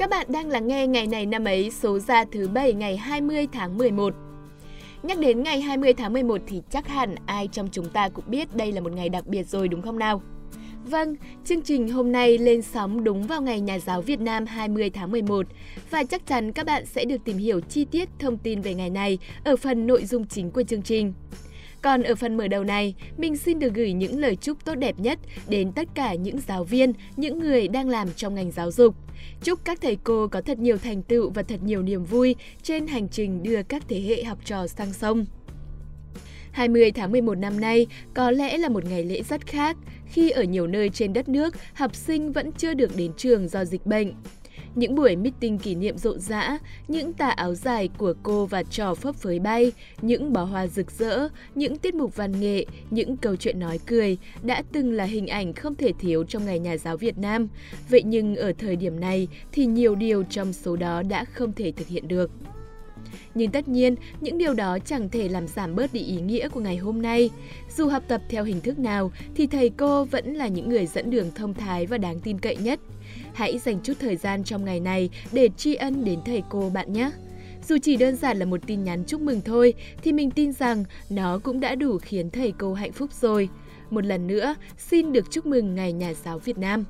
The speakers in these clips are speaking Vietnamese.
Các bạn đang lắng nghe ngày này năm ấy số ra thứ bảy ngày 20 tháng 11. Nhắc đến ngày 20 tháng 11 thì chắc hẳn ai trong chúng ta cũng biết đây là một ngày đặc biệt rồi đúng không nào? Vâng, chương trình hôm nay lên sóng đúng vào ngày Nhà giáo Việt Nam 20 tháng 11 và chắc chắn các bạn sẽ được tìm hiểu chi tiết thông tin về ngày này ở phần nội dung chính của chương trình. Còn ở phần mở đầu này, mình xin được gửi những lời chúc tốt đẹp nhất đến tất cả những giáo viên, những người đang làm trong ngành giáo dục. Chúc các thầy cô có thật nhiều thành tựu và thật nhiều niềm vui trên hành trình đưa các thế hệ học trò sang sông. 20 tháng 11 năm nay có lẽ là một ngày lễ rất khác khi ở nhiều nơi trên đất nước, học sinh vẫn chưa được đến trường do dịch bệnh. Những buổi meeting kỷ niệm rộn rã, những tà áo dài của cô và trò phấp phới bay, những bó hoa rực rỡ, những tiết mục văn nghệ, những câu chuyện nói cười đã từng là hình ảnh không thể thiếu trong ngày nhà giáo Việt Nam. Vậy nhưng ở thời điểm này thì nhiều điều trong số đó đã không thể thực hiện được. Nhưng tất nhiên, những điều đó chẳng thể làm giảm bớt đi ý nghĩa của ngày hôm nay. Dù học tập theo hình thức nào, thì thầy cô vẫn là những người dẫn đường thông thái và đáng tin cậy nhất. Hãy dành chút thời gian trong ngày này để tri ân đến thầy cô bạn nhé. Dù chỉ đơn giản là một tin nhắn chúc mừng thôi, thì mình tin rằng nó cũng đã đủ khiến thầy cô hạnh phúc rồi. Một lần nữa, xin được chúc mừng Ngày Nhà giáo Việt Nam.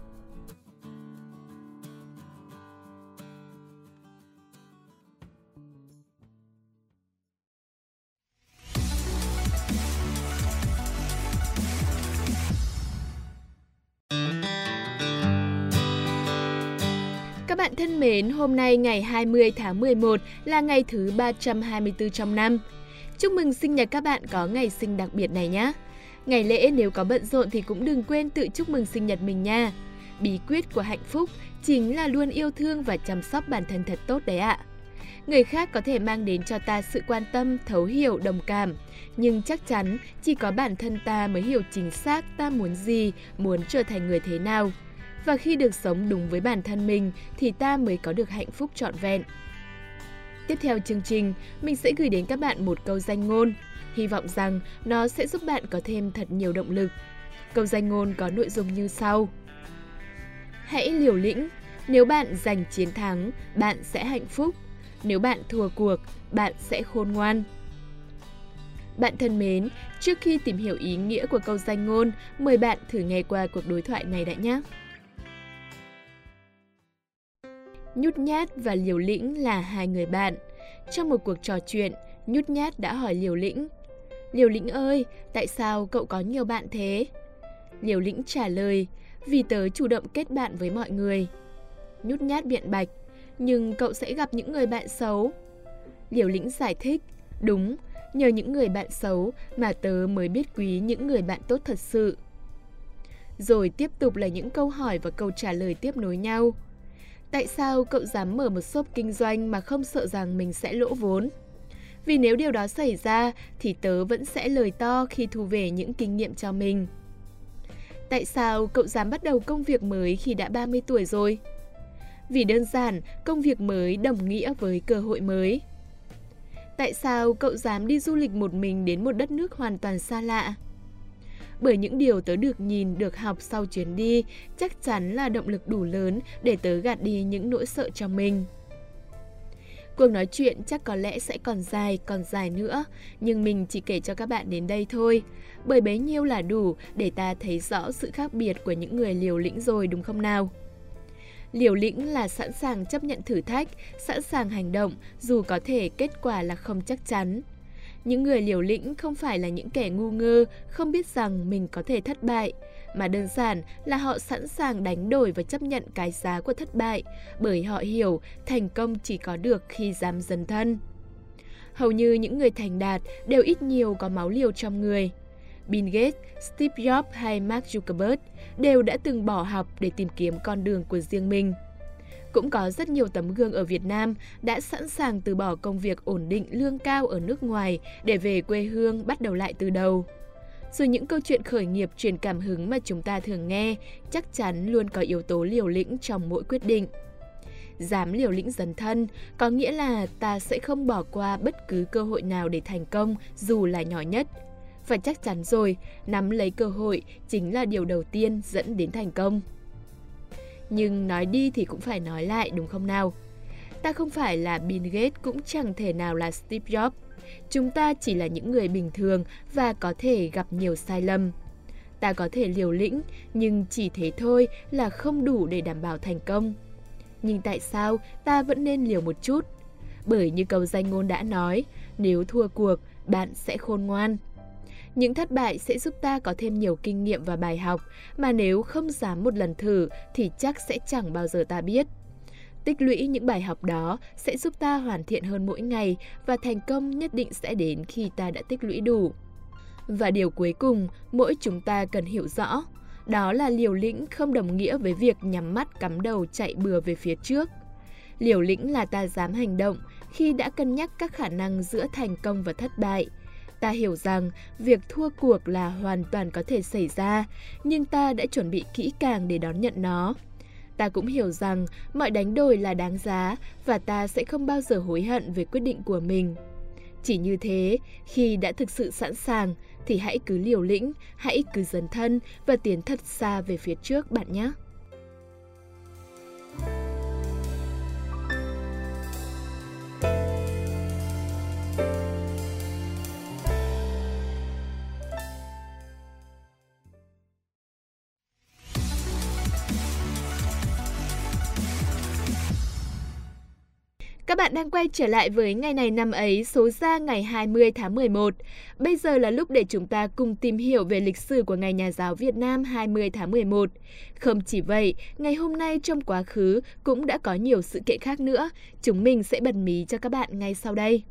Mến, hôm nay ngày 20 tháng 11 là ngày thứ 324 trong năm. Chúc mừng sinh nhật các bạn có ngày sinh đặc biệt này nhé. Ngày lễ nếu có bận rộn thì cũng đừng quên tự chúc mừng sinh nhật mình nha. Bí quyết của hạnh phúc chính là luôn yêu thương và chăm sóc bản thân thật tốt đấy ạ. Người khác có thể mang đến cho ta sự quan tâm, thấu hiểu, đồng cảm, nhưng chắc chắn chỉ có bản thân ta mới hiểu chính xác ta muốn gì, muốn trở thành người thế nào và khi được sống đúng với bản thân mình thì ta mới có được hạnh phúc trọn vẹn. Tiếp theo chương trình, mình sẽ gửi đến các bạn một câu danh ngôn. Hy vọng rằng nó sẽ giúp bạn có thêm thật nhiều động lực. Câu danh ngôn có nội dung như sau. Hãy liều lĩnh, nếu bạn giành chiến thắng, bạn sẽ hạnh phúc. Nếu bạn thua cuộc, bạn sẽ khôn ngoan. Bạn thân mến, trước khi tìm hiểu ý nghĩa của câu danh ngôn, mời bạn thử nghe qua cuộc đối thoại này đã nhé. Nhút nhát và liều lĩnh là hai người bạn. Trong một cuộc trò chuyện, nhút nhát đã hỏi liều lĩnh. Liều lĩnh ơi, tại sao cậu có nhiều bạn thế? Liều lĩnh trả lời, vì tớ chủ động kết bạn với mọi người. Nhút nhát biện bạch, nhưng cậu sẽ gặp những người bạn xấu. Liều lĩnh giải thích, đúng, nhờ những người bạn xấu mà tớ mới biết quý những người bạn tốt thật sự. Rồi tiếp tục là những câu hỏi và câu trả lời tiếp nối nhau. Tại sao cậu dám mở một shop kinh doanh mà không sợ rằng mình sẽ lỗ vốn? Vì nếu điều đó xảy ra thì tớ vẫn sẽ lời to khi thu về những kinh nghiệm cho mình. Tại sao cậu dám bắt đầu công việc mới khi đã 30 tuổi rồi? Vì đơn giản, công việc mới đồng nghĩa với cơ hội mới. Tại sao cậu dám đi du lịch một mình đến một đất nước hoàn toàn xa lạ? Bởi những điều tớ được nhìn, được học sau chuyến đi chắc chắn là động lực đủ lớn để tớ gạt đi những nỗi sợ cho mình. Cuộc nói chuyện chắc có lẽ sẽ còn dài, còn dài nữa, nhưng mình chỉ kể cho các bạn đến đây thôi. Bởi bấy nhiêu là đủ để ta thấy rõ sự khác biệt của những người liều lĩnh rồi đúng không nào? Liều lĩnh là sẵn sàng chấp nhận thử thách, sẵn sàng hành động dù có thể kết quả là không chắc chắn. Những người liều lĩnh không phải là những kẻ ngu ngơ, không biết rằng mình có thể thất bại, mà đơn giản là họ sẵn sàng đánh đổi và chấp nhận cái giá của thất bại, bởi họ hiểu thành công chỉ có được khi dám dấn thân. Hầu như những người thành đạt đều ít nhiều có máu liều trong người. Bill Gates, Steve Jobs hay Mark Zuckerberg đều đã từng bỏ học để tìm kiếm con đường của riêng mình. Cũng có rất nhiều tấm gương ở Việt Nam đã sẵn sàng từ bỏ công việc ổn định lương cao ở nước ngoài để về quê hương bắt đầu lại từ đầu. Rồi những câu chuyện khởi nghiệp truyền cảm hứng mà chúng ta thường nghe chắc chắn luôn có yếu tố liều lĩnh trong mỗi quyết định. Dám liều lĩnh dấn thân có nghĩa là ta sẽ không bỏ qua bất cứ cơ hội nào để thành công dù là nhỏ nhất. Và chắc chắn rồi, nắm lấy cơ hội chính là điều đầu tiên dẫn đến thành công. Nhưng nói đi thì cũng phải nói lại đúng không nào? Ta không phải là Bill Gates cũng chẳng thể nào là Steve Jobs. Chúng ta chỉ là những người bình thường và có thể gặp nhiều sai lầm. Ta có thể liều lĩnh, nhưng chỉ thế thôi là không đủ để đảm bảo thành công. Nhưng tại sao ta vẫn nên liều một chút? Bởi như câu danh ngôn đã nói, nếu thua cuộc, bạn sẽ khôn ngoan. Những thất bại sẽ giúp ta có thêm nhiều kinh nghiệm và bài học, mà nếu không dám một lần thử thì chắc sẽ chẳng bao giờ ta biết. Tích lũy những bài học đó sẽ giúp ta hoàn thiện hơn mỗi ngày và thành công nhất định sẽ đến khi ta đã tích lũy đủ. Và điều cuối cùng, mỗi chúng ta cần hiểu rõ, đó là liều lĩnh không đồng nghĩa với việc nhắm mắt cắm đầu chạy bừa về phía trước. Liều lĩnh là ta dám hành động khi đã cân nhắc các khả năng giữa thành công và thất bại. Ta hiểu rằng việc thua cuộc là hoàn toàn có thể xảy ra, nhưng ta đã chuẩn bị kỹ càng để đón nhận nó. Ta cũng hiểu rằng mọi đánh đổi là đáng giá và ta sẽ không bao giờ hối hận về quyết định của mình. Chỉ như thế, khi đã thực sự sẵn sàng thì hãy cứ liều lĩnh, hãy cứ dấn thân và tiến thật xa về phía trước bạn nhé. Các bạn đang quay trở lại với ngày này năm ấy, số ra ngày 20 tháng 11. Bây giờ là lúc để chúng ta cùng tìm hiểu về lịch sử của Ngày Nhà giáo Việt Nam 20 tháng 11. Không chỉ vậy, ngày hôm nay trong quá khứ cũng đã có nhiều sự kiện khác nữa. Chúng mình sẽ bật mí cho các bạn ngay sau đây.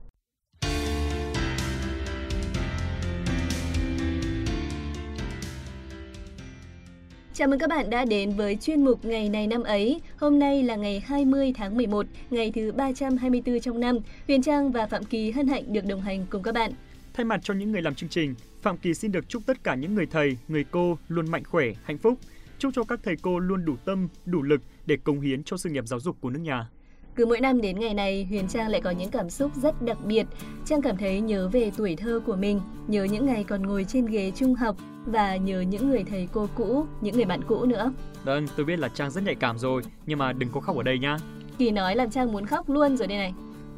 Chào mừng các bạn đã đến với chuyên mục Ngày này năm ấy. Hôm nay là ngày 20 tháng 11, ngày thứ 324 trong năm. Huyền Trang và Phạm Kỳ hân hạnh được đồng hành cùng các bạn. Thay mặt cho những người làm chương trình, Phạm Kỳ xin được chúc tất cả những người thầy, người cô luôn mạnh khỏe, hạnh phúc. Chúc cho các thầy cô luôn đủ tâm, đủ lực để cống hiến cho sự nghiệp giáo dục của nước nhà. Cứ mỗi năm đến ngày này, Huyền Trang lại có những cảm xúc rất đặc biệt. Trang cảm thấy nhớ về tuổi thơ của mình, nhớ những ngày còn ngồi trên ghế trung học và nhớ những người thầy cô cũ, những người bạn cũ nữa. Vâng, tôi biết là Trang rất nhạy cảm rồi, nhưng mà đừng có khóc ở đây nhá. Kỳ nói làm Trang muốn khóc luôn rồi đây này.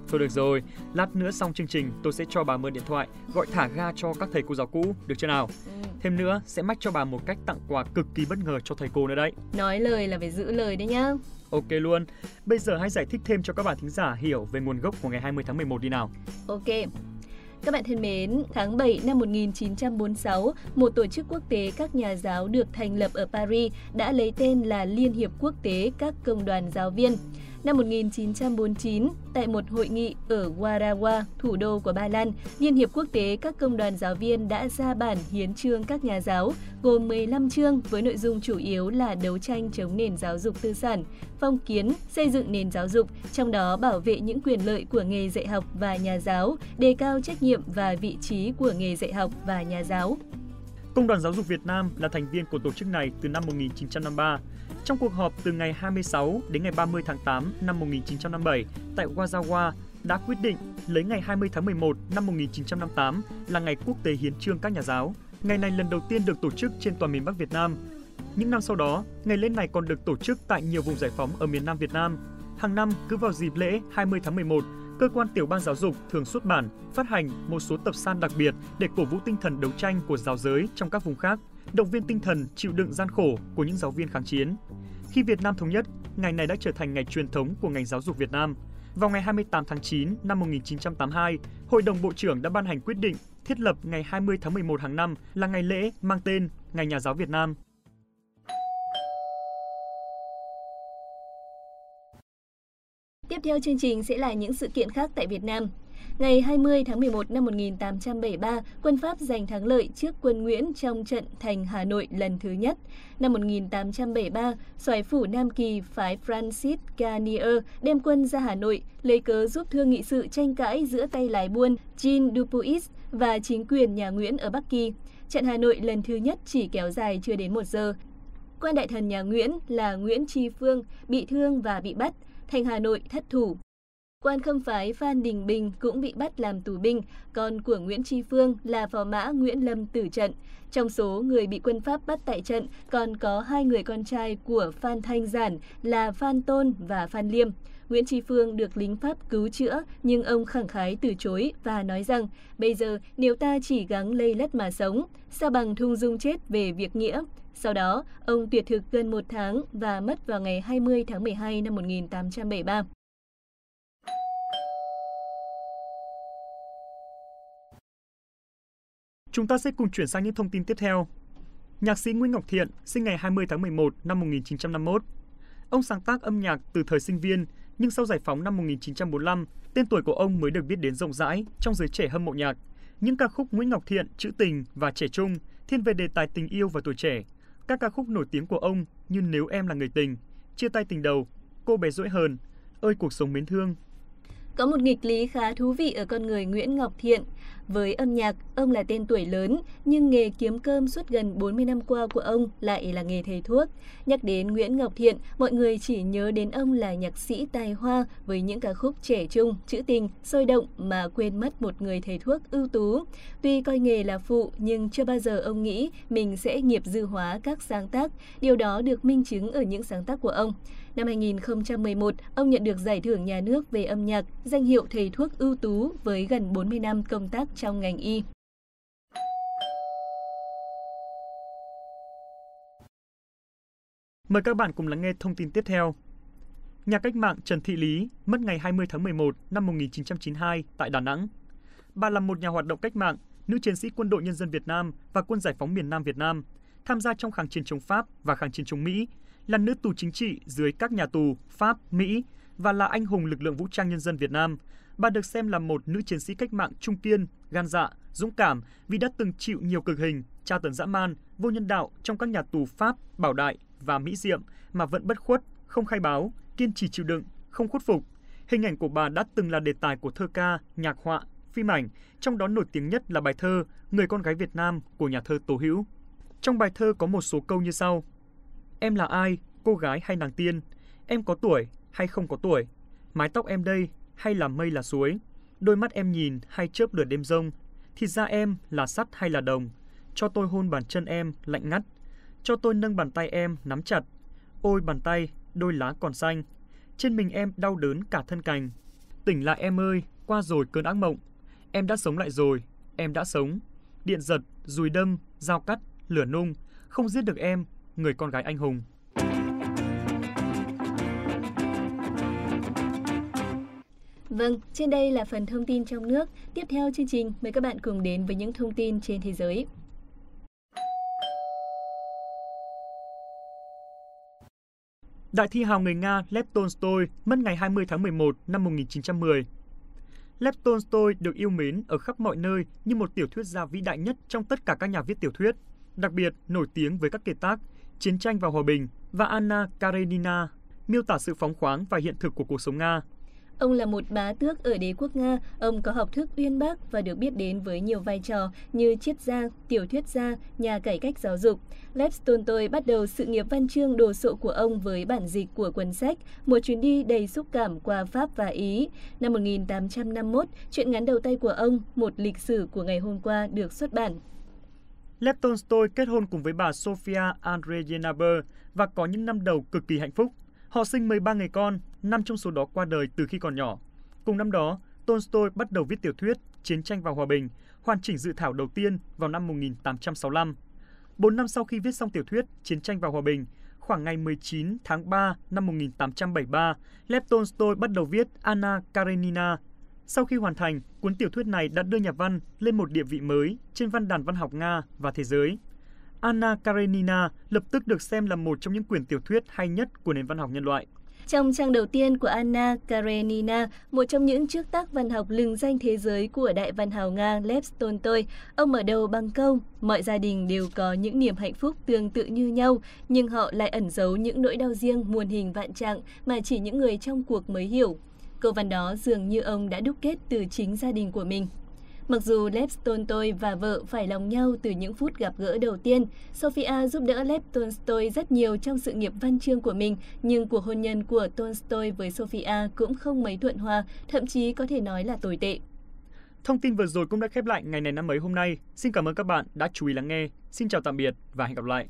Thôi được rồi, lát nữa xong chương trình tôi sẽ cho bà mượn điện thoại gọi thả ga cho các thầy cô giáo cũ, được chưa nào? Ừ. Thêm nữa, sẽ mách cho bà một cách tặng quà cực kỳ bất ngờ cho thầy cô nữa đấy. Nói lời là phải giữ lời đấy nhá. Ok luôn. Bây giờ hãy giải thích thêm cho các bạn thính giả hiểu về nguồn gốc của ngày 20 tháng 11 đi nào. Ok. Các bạn thân mến, tháng 7 năm 1946, một tổ chức quốc tế các nhà giáo được thành lập ở Paris đã lấy tên là Liên hiệp Quốc tế các công đoàn giáo viên. Năm 1949, tại một hội nghị ở Warawa, thủ đô của Ba Lan, Liên hiệp Quốc tế các công đoàn giáo viên đã ra bản hiến trương các nhà giáo, gồm 15 chương với nội dung chủ yếu là đấu tranh chống nền giáo dục tư sản, phong kiến, xây dựng nền giáo dục, trong đó bảo vệ những quyền lợi của nghề dạy học và nhà giáo, đề cao trách nhiệm và vị trí của nghề dạy học và nhà giáo. Công đoàn Giáo dục Việt Nam là thành viên của tổ chức này từ năm 1953. Trong cuộc họp từ ngày 26 đến ngày 30 tháng 8 năm 1957 tại Wazawa đã quyết định lấy ngày 20 tháng 11 năm 1958 là ngày quốc tế hiến trương các nhà giáo. Ngày này lần đầu tiên được tổ chức trên toàn miền Bắc Việt Nam. Những năm sau đó, ngày lễ này còn được tổ chức tại nhiều vùng giải phóng ở miền Nam Việt Nam. Hàng năm, cứ vào dịp lễ 20 tháng 11, cơ quan tiểu ban giáo dục thường xuất bản, phát hành một số tập san đặc biệt để cổ vũ tinh thần đấu tranh của giáo giới trong các vùng khác, động viên tinh thần chịu đựng gian khổ của những giáo viên kháng chiến. Khi Việt Nam thống nhất, ngày này đã trở thành ngày truyền thống của ngành giáo dục Việt Nam. Vào ngày 28 tháng 9 năm 1982, Hội đồng Bộ trưởng đã ban hành quyết định thiết lập ngày 20 tháng 11 hàng năm là ngày lễ mang tên Ngày Nhà giáo Việt Nam. Theo chương trình sẽ là những sự kiện khác tại Việt Nam. Ngày 20 tháng 11 năm 1873, quân Pháp giành thắng lợi trước quân Nguyễn trong trận thành Hà Nội lần thứ nhất. Năm 1873, Soái phủ Nam Kỳ phái Francis Garnier đem quân ra Hà Nội, lấy cớ giúp thương nghị sự tranh cãi giữa tay lái buôn Jean Dupuis và chính quyền nhà Nguyễn ở Bắc Kỳ. Trận Hà Nội lần thứ nhất chỉ kéo dài chưa đến một giờ. Quan đại thần nhà Nguyễn là Nguyễn Tri Phương bị thương và bị bắt, thành Hà Nội thất thủ. Quan khâm phái Phan Đình Bình cũng bị bắt làm tù binh, còn của Nguyễn Tri Phương là phò mã Nguyễn Lâm tử trận. Trong số người bị quân Pháp bắt tại trận còn có hai người con trai của Phan Thanh Giản là Phan Tôn và Phan Liêm. Nguyễn Tri Phương được lính Pháp cứu chữa nhưng ông khẳng khái từ chối và nói rằng bây giờ nếu ta chỉ gắng lây lất mà sống, sao bằng thung dung chết về việc nghĩa. Sau đó, ông tuyệt thực gần một tháng và mất vào ngày 20 tháng 12 năm 1873. Chúng ta sẽ cùng chuyển sang những thông tin tiếp theo. Nhạc sĩ Nguyễn Ngọc Thiện sinh ngày 20 tháng 11 năm 1951. Ông sáng tác âm nhạc từ thời sinh viên, nhưng sau giải phóng năm 1945, tên tuổi của ông mới được biết đến rộng rãi trong giới trẻ hâm mộ nhạc. Những ca khúc Nguyễn Ngọc Thiện trữ tình và trẻ trung thiên về đề tài tình yêu và tuổi trẻ. Các ca khúc nổi tiếng của ông như Nếu em là người tình, Chia tay tình đầu, Cô bé dỗi hờn, Ơi cuộc sống mến thương, có một nghịch lý khá thú vị ở con người Nguyễn Ngọc Thiện. Với âm nhạc, ông là tên tuổi lớn, nhưng nghề kiếm cơm suốt gần 40 năm qua của ông lại là nghề thầy thuốc. Nhắc đến Nguyễn Ngọc Thiện, mọi người chỉ nhớ đến ông là nhạc sĩ tài hoa với những ca khúc trẻ trung, trữ tình, sôi động mà quên mất một người thầy thuốc ưu tú. Tuy coi nghề là phụ, nhưng chưa bao giờ ông nghĩ mình sẽ nghiệp dư hóa các sáng tác. Điều đó được minh chứng ở những sáng tác của ông. Năm 2011, ông nhận được giải thưởng nhà nước về âm nhạc, danh hiệu thầy thuốc ưu tú với gần 40 năm công tác trong ngành y. Mời các bạn cùng lắng nghe thông tin tiếp theo. Nhà cách mạng Trần Thị Lý mất ngày 20 tháng 11 năm 1992 tại Đà Nẵng. Bà là một nhà hoạt động cách mạng, nữ chiến sĩ quân đội nhân dân Việt Nam và quân giải phóng miền Nam Việt Nam, tham gia trong kháng chiến chống Pháp và kháng chiến chống Mỹ, là nữ tù chính trị dưới các nhà tù Pháp, Mỹ và là anh hùng lực lượng vũ trang nhân dân Việt Nam. Bà được xem là một nữ chiến sĩ cách mạng trung kiên, gan dạ, dũng cảm vì đã từng chịu nhiều cực hình, tra tấn dã man, vô nhân đạo trong các nhà tù Pháp, Bảo Đại và Mỹ Diệm mà vẫn bất khuất, không khai báo, kiên trì chịu đựng, không khuất phục. Hình ảnh của bà đã từng là đề tài của thơ ca, nhạc họa, phim ảnh, trong đó nổi tiếng nhất là bài thơ Người con gái Việt Nam của nhà thơ Tố Hữu. Trong bài thơ có một số câu như sau: Em là ai, cô gái hay nàng tiên? Em có tuổi hay không có tuổi? Mái tóc em đây hay là mây là suối? Đôi mắt em nhìn hay chớp lửa đêm rông? thì da em là sắt hay là đồng? Cho tôi hôn bàn chân em lạnh ngắt. Cho tôi nâng bàn tay em nắm chặt. Ôi bàn tay, đôi lá còn xanh. Trên mình em đau đớn cả thân cành. Tỉnh lại em ơi, qua rồi cơn ác mộng. Em đã sống lại rồi, em đã sống. Điện giật, dùi đâm, dao cắt, lửa nung. Không giết được em, người con gái anh hùng. Vâng, trên đây là phần thông tin trong nước. Tiếp theo chương trình, mời các bạn cùng đến với những thông tin trên thế giới. Đại thi hào người Nga Lev Tolstoy mất ngày 20 tháng 11 năm 1910. Lev Tolstoy được yêu mến ở khắp mọi nơi như một tiểu thuyết gia vĩ đại nhất trong tất cả các nhà viết tiểu thuyết, đặc biệt nổi tiếng với các kiệt tác Chiến tranh và Hòa bình và Anna Karenina, miêu tả sự phóng khoáng và hiện thực của cuộc sống Nga. Ông là một bá tước ở đế quốc Nga, ông có học thức uyên bác và được biết đến với nhiều vai trò như triết gia, tiểu thuyết gia, nhà cải cách giáo dục. Lev Tolstoy bắt đầu sự nghiệp văn chương đồ sộ của ông với bản dịch của cuốn sách Một chuyến đi đầy xúc cảm qua Pháp và Ý. Năm 1851, truyện ngắn đầu tay của ông, Một lịch sử của ngày hôm qua được xuất bản. Lev Tolstoy kết hôn cùng với bà Sofia Andreyevna và có những năm đầu cực kỳ hạnh phúc. Họ sinh 13 người con, năm trong số đó qua đời từ khi còn nhỏ. Cùng năm đó, Tolstoy bắt đầu viết tiểu thuyết Chiến tranh và Hòa bình, hoàn chỉnh dự thảo đầu tiên vào năm 1865. Bốn năm sau khi viết xong tiểu thuyết Chiến tranh và Hòa bình, khoảng ngày 19 tháng 3 năm 1873, Lev Tolstoy bắt đầu viết Anna Karenina, sau khi hoàn thành, cuốn tiểu thuyết này đã đưa nhà văn lên một địa vị mới trên văn đàn văn học Nga và thế giới. Anna Karenina lập tức được xem là một trong những quyển tiểu thuyết hay nhất của nền văn học nhân loại. Trong trang đầu tiên của Anna Karenina, một trong những trước tác văn học lừng danh thế giới của đại văn hào Nga Lev Tolstoy, ông mở đầu bằng câu mọi gia đình đều có những niềm hạnh phúc tương tự như nhau, nhưng họ lại ẩn giấu những nỗi đau riêng muôn hình vạn trạng mà chỉ những người trong cuộc mới hiểu. Câu văn đó dường như ông đã đúc kết từ chính gia đình của mình. Mặc dù Lev Tolstoy và vợ phải lòng nhau từ những phút gặp gỡ đầu tiên, Sophia giúp đỡ Lev Tolstoy rất nhiều trong sự nghiệp văn chương của mình, nhưng cuộc hôn nhân của Tolstoy với Sophia cũng không mấy thuận hòa, thậm chí có thể nói là tồi tệ. Thông tin vừa rồi cũng đã khép lại ngày này năm mới hôm nay. Xin cảm ơn các bạn đã chú ý lắng nghe. Xin chào tạm biệt và hẹn gặp lại.